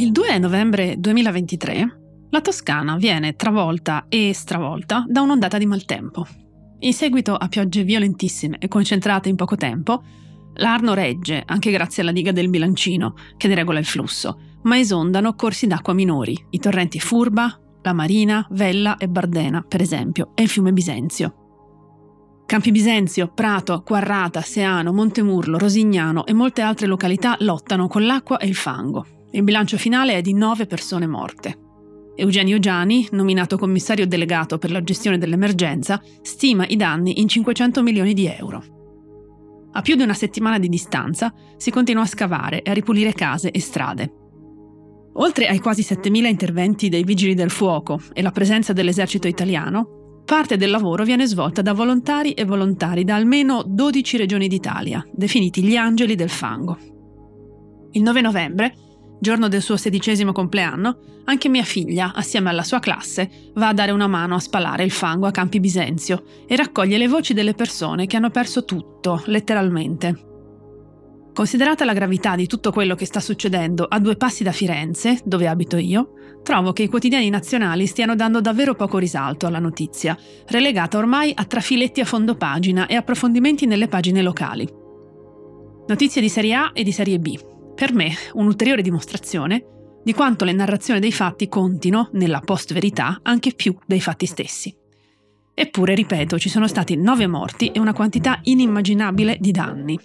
Il 2 novembre 2023 la Toscana viene travolta e stravolta da un'ondata di maltempo. In seguito a piogge violentissime e concentrate in poco tempo, l'Arno regge, anche grazie alla diga del bilancino, che ne regola il flusso, ma esondano corsi d'acqua minori, i torrenti Furba, la Marina, Vella e Bardena, per esempio, e il fiume Bisenzio. Campi Bisenzio, Prato, Quarrata, Seano, Montemurlo, Rosignano e molte altre località lottano con l'acqua e il fango. Il bilancio finale è di nove persone morte. Eugenio Giani, nominato commissario delegato per la gestione dell'emergenza, stima i danni in 500 milioni di euro. A più di una settimana di distanza si continua a scavare e a ripulire case e strade. Oltre ai quasi 7.000 interventi dei vigili del fuoco e la presenza dell'esercito italiano, parte del lavoro viene svolta da volontari e volontari da almeno 12 regioni d'Italia, definiti gli angeli del fango. Il 9 novembre Giorno del suo sedicesimo compleanno, anche mia figlia, assieme alla sua classe, va a dare una mano a spalare il fango a Campi Bisenzio e raccoglie le voci delle persone che hanno perso tutto, letteralmente. Considerata la gravità di tutto quello che sta succedendo a due passi da Firenze, dove abito io, trovo che i quotidiani nazionali stiano dando davvero poco risalto alla notizia, relegata ormai a trafiletti a fondo pagina e approfondimenti nelle pagine locali. Notizie di serie A e di serie B, per me un'ulteriore dimostrazione di quanto le narrazioni dei fatti contino, nella post-verità, anche più dei fatti stessi. Eppure, ripeto, ci sono stati nove morti e una quantità inimmaginabile di danni.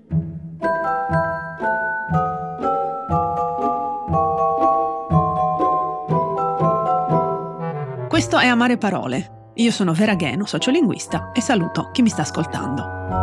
Questo è Amare Parole. Io sono Vera Gheno, sociolinguista, e saluto chi mi sta ascoltando.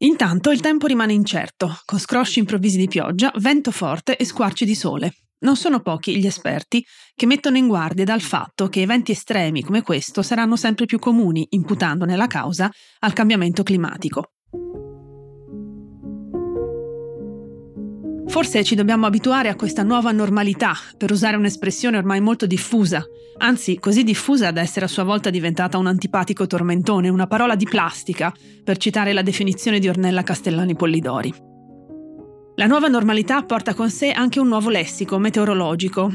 Intanto il tempo rimane incerto, con scrosci improvvisi di pioggia, vento forte e squarci di sole. Non sono pochi gli esperti che mettono in guardia dal fatto che eventi estremi come questo saranno sempre più comuni, imputandone la causa al cambiamento climatico. Forse ci dobbiamo abituare a questa nuova normalità, per usare un'espressione ormai molto diffusa, anzi così diffusa da essere a sua volta diventata un antipatico tormentone, una parola di plastica, per citare la definizione di Ornella Castellani Pollidori. La nuova normalità porta con sé anche un nuovo lessico meteorologico,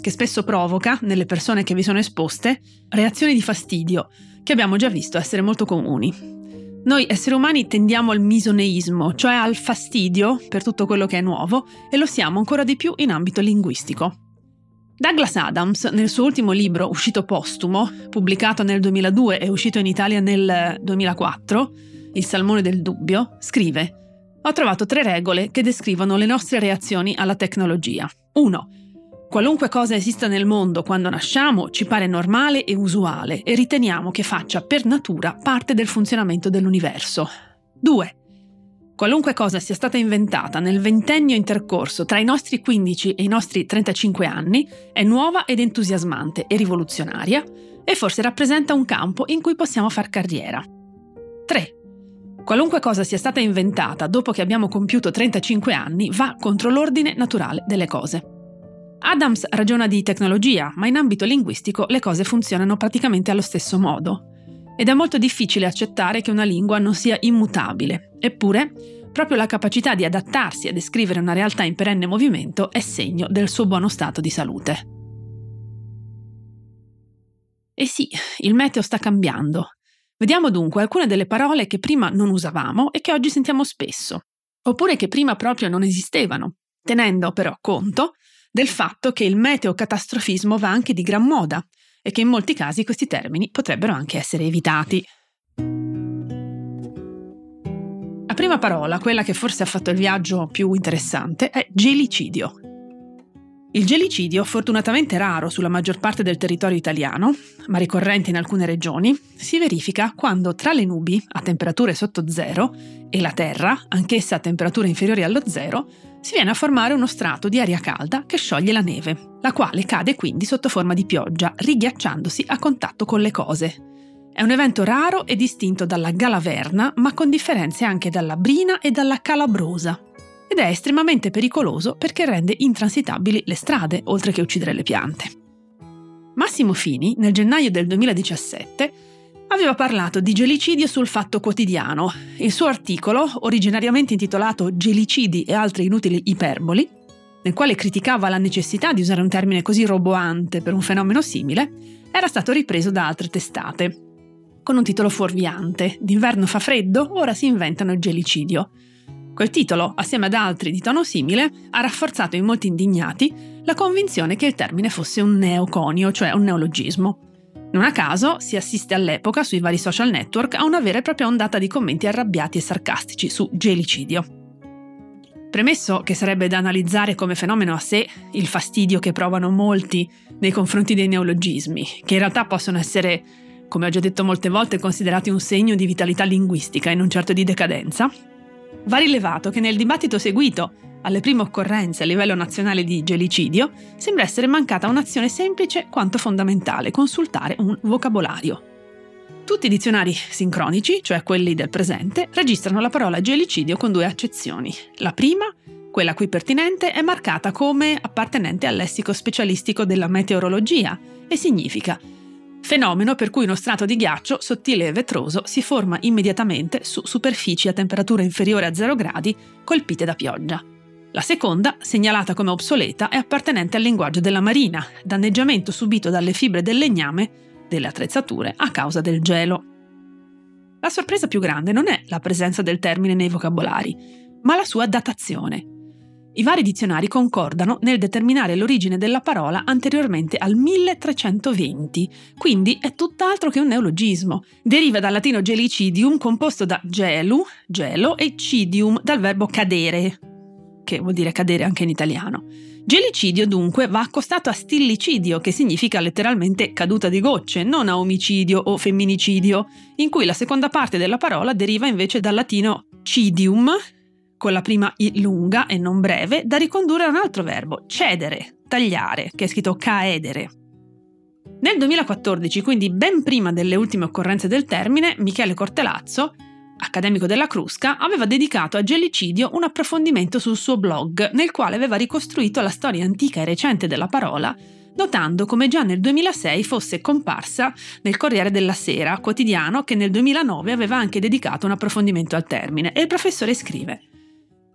che spesso provoca, nelle persone che vi sono esposte, reazioni di fastidio, che abbiamo già visto essere molto comuni. Noi esseri umani tendiamo al misoneismo, cioè al fastidio per tutto quello che è nuovo, e lo siamo ancora di più in ambito linguistico. Douglas Adams, nel suo ultimo libro uscito postumo, pubblicato nel 2002 e uscito in Italia nel 2004, Il salmone del dubbio, scrive Ho trovato tre regole che descrivono le nostre reazioni alla tecnologia. 1. Qualunque cosa esista nel mondo quando nasciamo ci pare normale e usuale e riteniamo che faccia per natura parte del funzionamento dell'universo. 2. Qualunque cosa sia stata inventata nel ventennio intercorso tra i nostri 15 e i nostri 35 anni è nuova ed entusiasmante e rivoluzionaria e forse rappresenta un campo in cui possiamo far carriera. 3. Qualunque cosa sia stata inventata dopo che abbiamo compiuto 35 anni va contro l'ordine naturale delle cose. Adams ragiona di tecnologia, ma in ambito linguistico le cose funzionano praticamente allo stesso modo. Ed è molto difficile accettare che una lingua non sia immutabile. Eppure, proprio la capacità di adattarsi a descrivere una realtà in perenne movimento è segno del suo buono stato di salute. E sì, il meteo sta cambiando. Vediamo dunque alcune delle parole che prima non usavamo e che oggi sentiamo spesso, oppure che prima proprio non esistevano, tenendo però conto del fatto che il meteocatastrofismo va anche di gran moda e che in molti casi questi termini potrebbero anche essere evitati. La prima parola, quella che forse ha fatto il viaggio più interessante, è gelicidio. Il gelicidio, fortunatamente raro sulla maggior parte del territorio italiano, ma ricorrente in alcune regioni, si verifica quando tra le nubi, a temperature sotto zero, e la Terra, anch'essa a temperature inferiori allo zero, si viene a formare uno strato di aria calda che scioglie la neve, la quale cade quindi sotto forma di pioggia, righiacciandosi a contatto con le cose. È un evento raro e distinto dalla galaverna, ma con differenze anche dalla brina e dalla calabrosa, ed è estremamente pericoloso perché rende intransitabili le strade, oltre che uccidere le piante. Massimo Fini, nel gennaio del 2017, aveva parlato di gelicidio sul Fatto Quotidiano. Il suo articolo, originariamente intitolato Gelicidi e altre inutili iperboli, nel quale criticava la necessità di usare un termine così roboante per un fenomeno simile, era stato ripreso da altre testate, con un titolo fuorviante. D'inverno fa freddo, ora si inventano il gelicidio. Quel titolo, assieme ad altri di tono simile, ha rafforzato in molti indignati la convinzione che il termine fosse un neoconio, cioè un neologismo. Non a caso si assiste all'epoca sui vari social network a una vera e propria ondata di commenti arrabbiati e sarcastici su gelicidio. Premesso che sarebbe da analizzare come fenomeno a sé il fastidio che provano molti nei confronti dei neologismi, che in realtà possono essere, come ho già detto molte volte, considerati un segno di vitalità linguistica e non certo di decadenza, Va rilevato che nel dibattito seguito alle prime occorrenze a livello nazionale di gelicidio sembra essere mancata un'azione semplice quanto fondamentale, consultare un vocabolario. Tutti i dizionari sincronici, cioè quelli del presente, registrano la parola gelicidio con due accezioni. La prima, quella qui pertinente, è marcata come appartenente al lessico specialistico della meteorologia e significa fenomeno per cui uno strato di ghiaccio sottile e vetroso si forma immediatamente su superfici a temperatura inferiore a 0 gradi colpite da pioggia. La seconda, segnalata come obsoleta, è appartenente al linguaggio della marina, danneggiamento subito dalle fibre del legname delle attrezzature a causa del gelo. La sorpresa più grande non è la presenza del termine nei vocabolari, ma la sua datazione. I vari dizionari concordano nel determinare l'origine della parola anteriormente al 1320, quindi è tutt'altro che un neologismo. Deriva dal latino gelicidium composto da gelu, gelo e cidium dal verbo cadere, che vuol dire cadere anche in italiano. Gelicidio dunque va accostato a stillicidio, che significa letteralmente caduta di gocce, non a omicidio o femminicidio, in cui la seconda parte della parola deriva invece dal latino cidium, con la prima i lunga e non breve, da ricondurre a un altro verbo, cedere, tagliare, che è scritto caedere. Nel 2014, quindi ben prima delle ultime occorrenze del termine, Michele Cortelazzo, accademico della Crusca, aveva dedicato a gelicidio un approfondimento sul suo blog, nel quale aveva ricostruito la storia antica e recente della parola, notando come già nel 2006 fosse comparsa nel Corriere della Sera, quotidiano che nel 2009 aveva anche dedicato un approfondimento al termine, e il professore scrive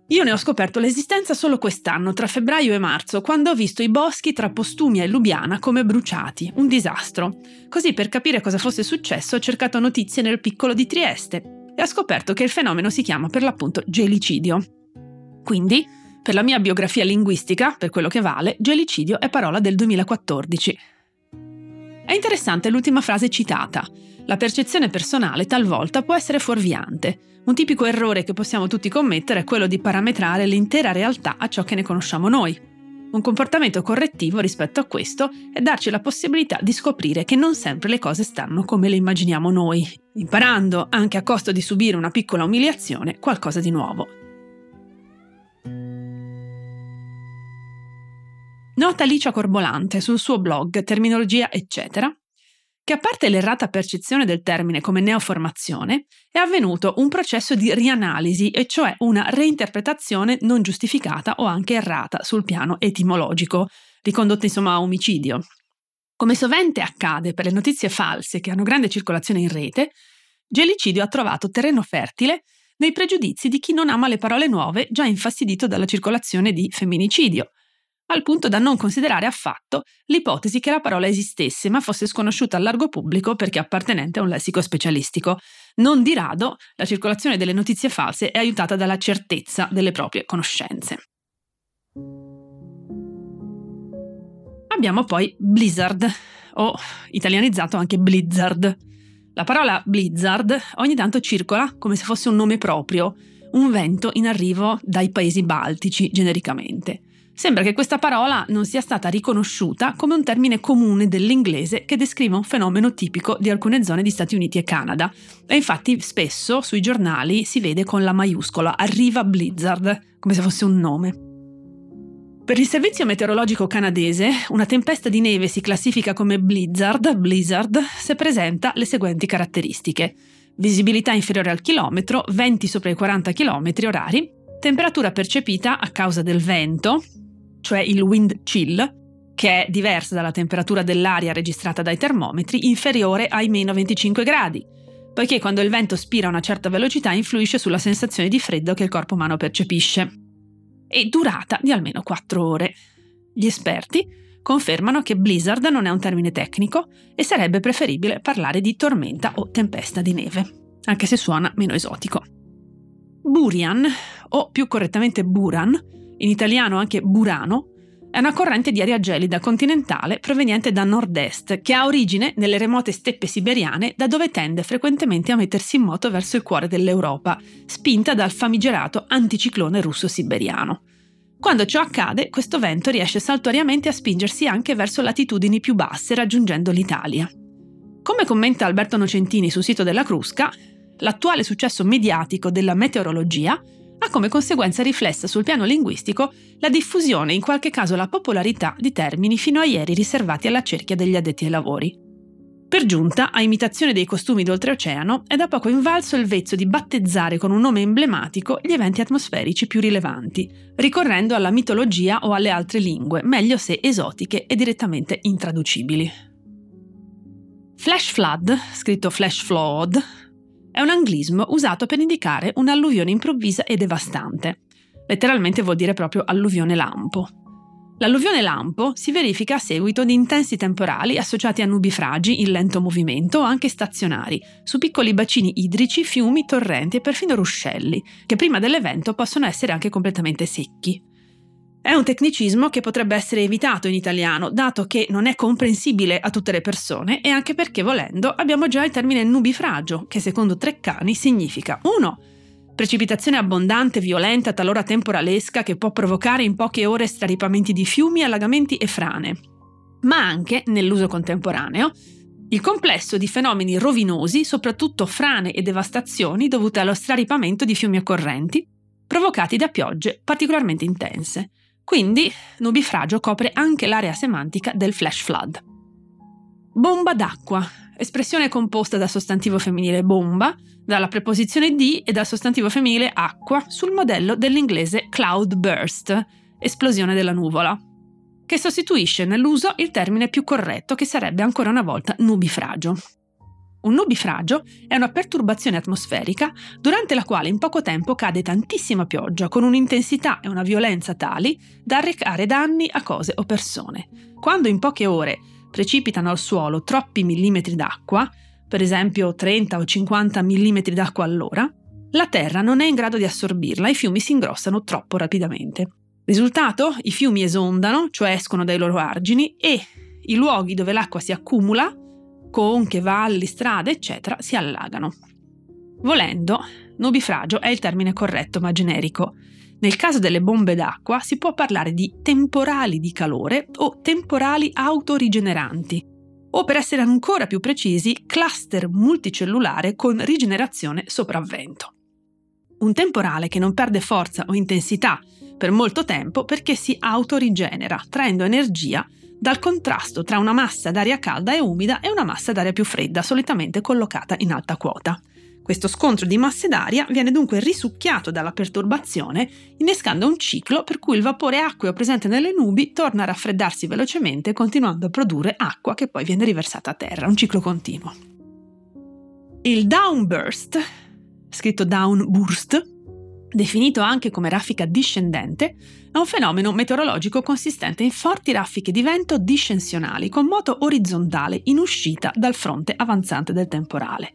io ne ho scoperto l'esistenza solo quest'anno, tra febbraio e marzo, quando ho visto i boschi tra Postumia e Lubiana come bruciati. Un disastro. Così per capire cosa fosse successo ho cercato notizie nel piccolo di Trieste e ho scoperto che il fenomeno si chiama per l'appunto gelicidio. Quindi, per la mia biografia linguistica, per quello che vale, gelicidio è parola del 2014. È interessante l'ultima frase citata. La percezione personale talvolta può essere fuorviante. Un tipico errore che possiamo tutti commettere è quello di parametrare l'intera realtà a ciò che ne conosciamo noi. Un comportamento correttivo rispetto a questo è darci la possibilità di scoprire che non sempre le cose stanno come le immaginiamo noi, imparando, anche a costo di subire una piccola umiliazione, qualcosa di nuovo. Nota Licia Corbolante sul suo blog Terminologia eccetera che a parte l'errata percezione del termine come neoformazione, è avvenuto un processo di rianalisi, e cioè una reinterpretazione non giustificata o anche errata sul piano etimologico, ricondotta insomma a omicidio. Come sovente accade per le notizie false che hanno grande circolazione in rete, Gelicidio ha trovato terreno fertile nei pregiudizi di chi non ama le parole nuove già infastidito dalla circolazione di femminicidio, al punto da non considerare affatto l'ipotesi che la parola esistesse ma fosse sconosciuta al largo pubblico perché appartenente a un lessico specialistico. Non di rado la circolazione delle notizie false è aiutata dalla certezza delle proprie conoscenze. Abbiamo poi Blizzard, o italianizzato anche Blizzard. La parola Blizzard ogni tanto circola come se fosse un nome proprio, un vento in arrivo dai paesi baltici genericamente Sembra che questa parola non sia stata riconosciuta come un termine comune dell'inglese che descrive un fenomeno tipico di alcune zone di Stati Uniti e Canada. E infatti spesso sui giornali si vede con la maiuscola Arriva Blizzard, come se fosse un nome. Per il servizio meteorologico canadese, una tempesta di neve si classifica come blizzard, blizzard, se presenta le seguenti caratteristiche. Visibilità inferiore al chilometro, venti sopra i 40 km orari, temperatura percepita a causa del vento, cioè il wind chill, che è diversa dalla temperatura dell'aria registrata dai termometri, inferiore ai meno 25 gradi, poiché quando il vento spira a una certa velocità influisce sulla sensazione di freddo che il corpo umano percepisce, e durata di almeno 4 ore. Gli esperti confermano che blizzard non è un termine tecnico e sarebbe preferibile parlare di tormenta o tempesta di neve, anche se suona meno esotico. Burian, o più correttamente Buran, in italiano anche Burano, è una corrente di aria gelida continentale proveniente da nord-est, che ha origine nelle remote steppe siberiane, da dove tende frequentemente a mettersi in moto verso il cuore dell'Europa, spinta dal famigerato anticiclone russo-siberiano. Quando ciò accade, questo vento riesce saltuariamente a spingersi anche verso latitudini più basse, raggiungendo l'Italia. Come commenta Alberto Nocentini sul sito della Crusca, l'attuale successo mediatico della meteorologia ha come conseguenza riflessa sul piano linguistico la diffusione e in qualche caso la popolarità di termini fino a ieri riservati alla cerchia degli addetti ai lavori. Per giunta, a imitazione dei costumi d'oltreoceano, è da poco invalso il vezzo di battezzare con un nome emblematico gli eventi atmosferici più rilevanti, ricorrendo alla mitologia o alle altre lingue, meglio se esotiche e direttamente intraducibili. Flash flood, scritto flash flood, è un anglismo usato per indicare un'alluvione improvvisa e devastante. Letteralmente vuol dire proprio alluvione lampo. L'alluvione lampo si verifica a seguito di intensi temporali associati a nubifragi in lento movimento o anche stazionari, su piccoli bacini idrici, fiumi, torrenti e perfino ruscelli, che prima dell'evento possono essere anche completamente secchi. È un tecnicismo che potrebbe essere evitato in italiano, dato che non è comprensibile a tutte le persone e anche perché volendo abbiamo già il termine nubifragio, che secondo Treccani significa 1. Precipitazione abbondante, violenta, talora temporalesca che può provocare in poche ore straripamenti di fiumi, allagamenti e frane. Ma anche, nell'uso contemporaneo, il complesso di fenomeni rovinosi, soprattutto frane e devastazioni dovute allo straripamento di fiumi occorrenti, provocati da piogge particolarmente intense. Quindi nubifragio copre anche l'area semantica del flash flood. Bomba d'acqua, espressione composta dal sostantivo femminile bomba, dalla preposizione di e dal sostantivo femminile acqua sul modello dell'inglese cloud burst, esplosione della nuvola, che sostituisce nell'uso il termine più corretto che sarebbe ancora una volta nubifragio. Un nubifragio è una perturbazione atmosferica durante la quale in poco tempo cade tantissima pioggia con un'intensità e una violenza tali da arrecare danni a cose o persone. Quando in poche ore precipitano al suolo troppi millimetri d'acqua, per esempio 30 o 50 millimetri d'acqua all'ora, la terra non è in grado di assorbirla e i fiumi si ingrossano troppo rapidamente. Risultato? I fiumi esondano, cioè escono dai loro argini, e i luoghi dove l'acqua si accumula conche, valli, strade, eccetera, si allagano. Volendo, nubifragio è il termine corretto ma generico. Nel caso delle bombe d'acqua si può parlare di temporali di calore o temporali autorigeneranti, o per essere ancora più precisi, cluster multicellulare con rigenerazione sopravvento. Un temporale che non perde forza o intensità per molto tempo perché si autorigenera, traendo energia dal contrasto tra una massa d'aria calda e umida e una massa d'aria più fredda, solitamente collocata in alta quota. Questo scontro di masse d'aria viene dunque risucchiato dalla perturbazione, innescando un ciclo per cui il vapore acqueo presente nelle nubi torna a raffreddarsi velocemente, continuando a produrre acqua che poi viene riversata a terra, un ciclo continuo. Il downburst, scritto downburst, definito anche come raffica discendente, è un fenomeno meteorologico consistente in forti raffiche di vento discensionali con moto orizzontale in uscita dal fronte avanzante del temporale.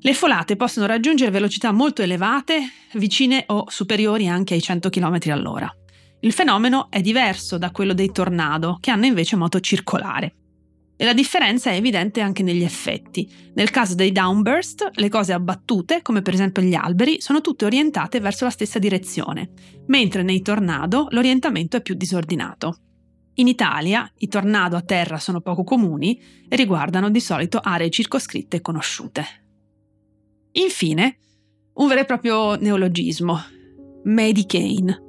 Le folate possono raggiungere velocità molto elevate, vicine o superiori anche ai 100 km all'ora. Il fenomeno è diverso da quello dei tornado, che hanno invece moto circolare. E la differenza è evidente anche negli effetti. Nel caso dei downburst, le cose abbattute, come per esempio gli alberi, sono tutte orientate verso la stessa direzione, mentre nei tornado l'orientamento è più disordinato. In Italia i tornado a terra sono poco comuni e riguardano di solito aree circoscritte e conosciute. Infine, un vero e proprio neologismo, Medicane.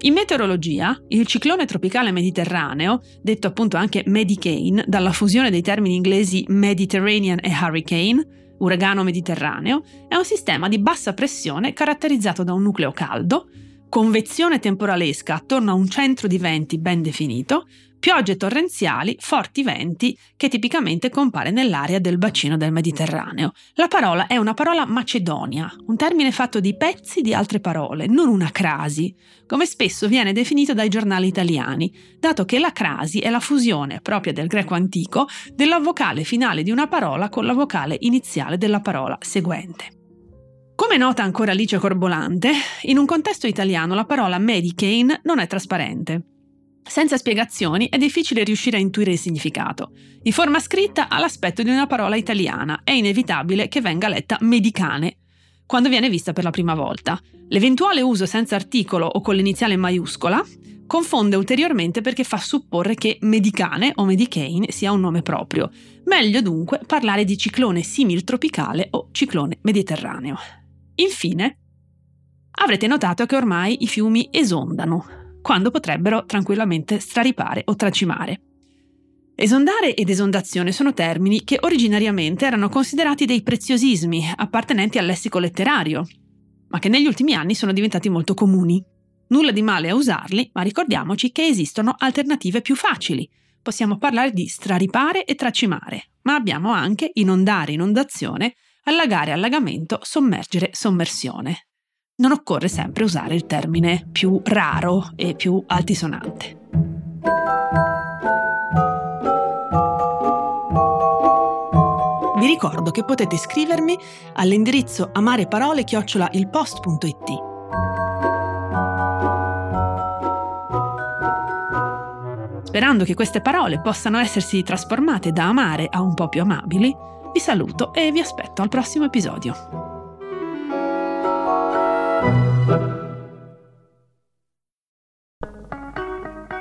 In meteorologia, il ciclone tropicale mediterraneo, detto appunto anche Medicane dalla fusione dei termini inglesi Mediterranean e Hurricane, uragano mediterraneo, è un sistema di bassa pressione caratterizzato da un nucleo caldo, convezione temporalesca attorno a un centro di venti ben definito, piogge torrenziali, forti venti che tipicamente compare nell'area del bacino del Mediterraneo. La parola è una parola macedonia, un termine fatto di pezzi di altre parole, non una crasi, come spesso viene definito dai giornali italiani, dato che la crasi è la fusione propria del greco antico della vocale finale di una parola con la vocale iniziale della parola seguente. Come nota ancora Alice Corbolante, in un contesto italiano la parola Medicaine non è trasparente. Senza spiegazioni è difficile riuscire a intuire il significato. In forma scritta ha l'aspetto di una parola italiana, è inevitabile che venga letta medicane quando viene vista per la prima volta. L'eventuale uso senza articolo o con l'iniziale maiuscola confonde ulteriormente perché fa supporre che medicane o medicaine sia un nome proprio. Meglio dunque parlare di ciclone simil-tropicale o ciclone mediterraneo. Infine, avrete notato che ormai i fiumi esondano, quando potrebbero tranquillamente straripare o tracimare. Esondare ed esondazione sono termini che originariamente erano considerati dei preziosismi appartenenti al lessico letterario, ma che negli ultimi anni sono diventati molto comuni. Nulla di male a usarli, ma ricordiamoci che esistono alternative più facili. Possiamo parlare di straripare e tracimare, ma abbiamo anche inondare, inondazione, allagare, allagamento, sommergere, sommersione non occorre sempre usare il termine più raro e più altisonante. Vi ricordo che potete scrivermi all'indirizzo amareparole-ilpost.it. Sperando che queste parole possano essersi trasformate da amare a un po' più amabili, vi saluto e vi aspetto al prossimo episodio.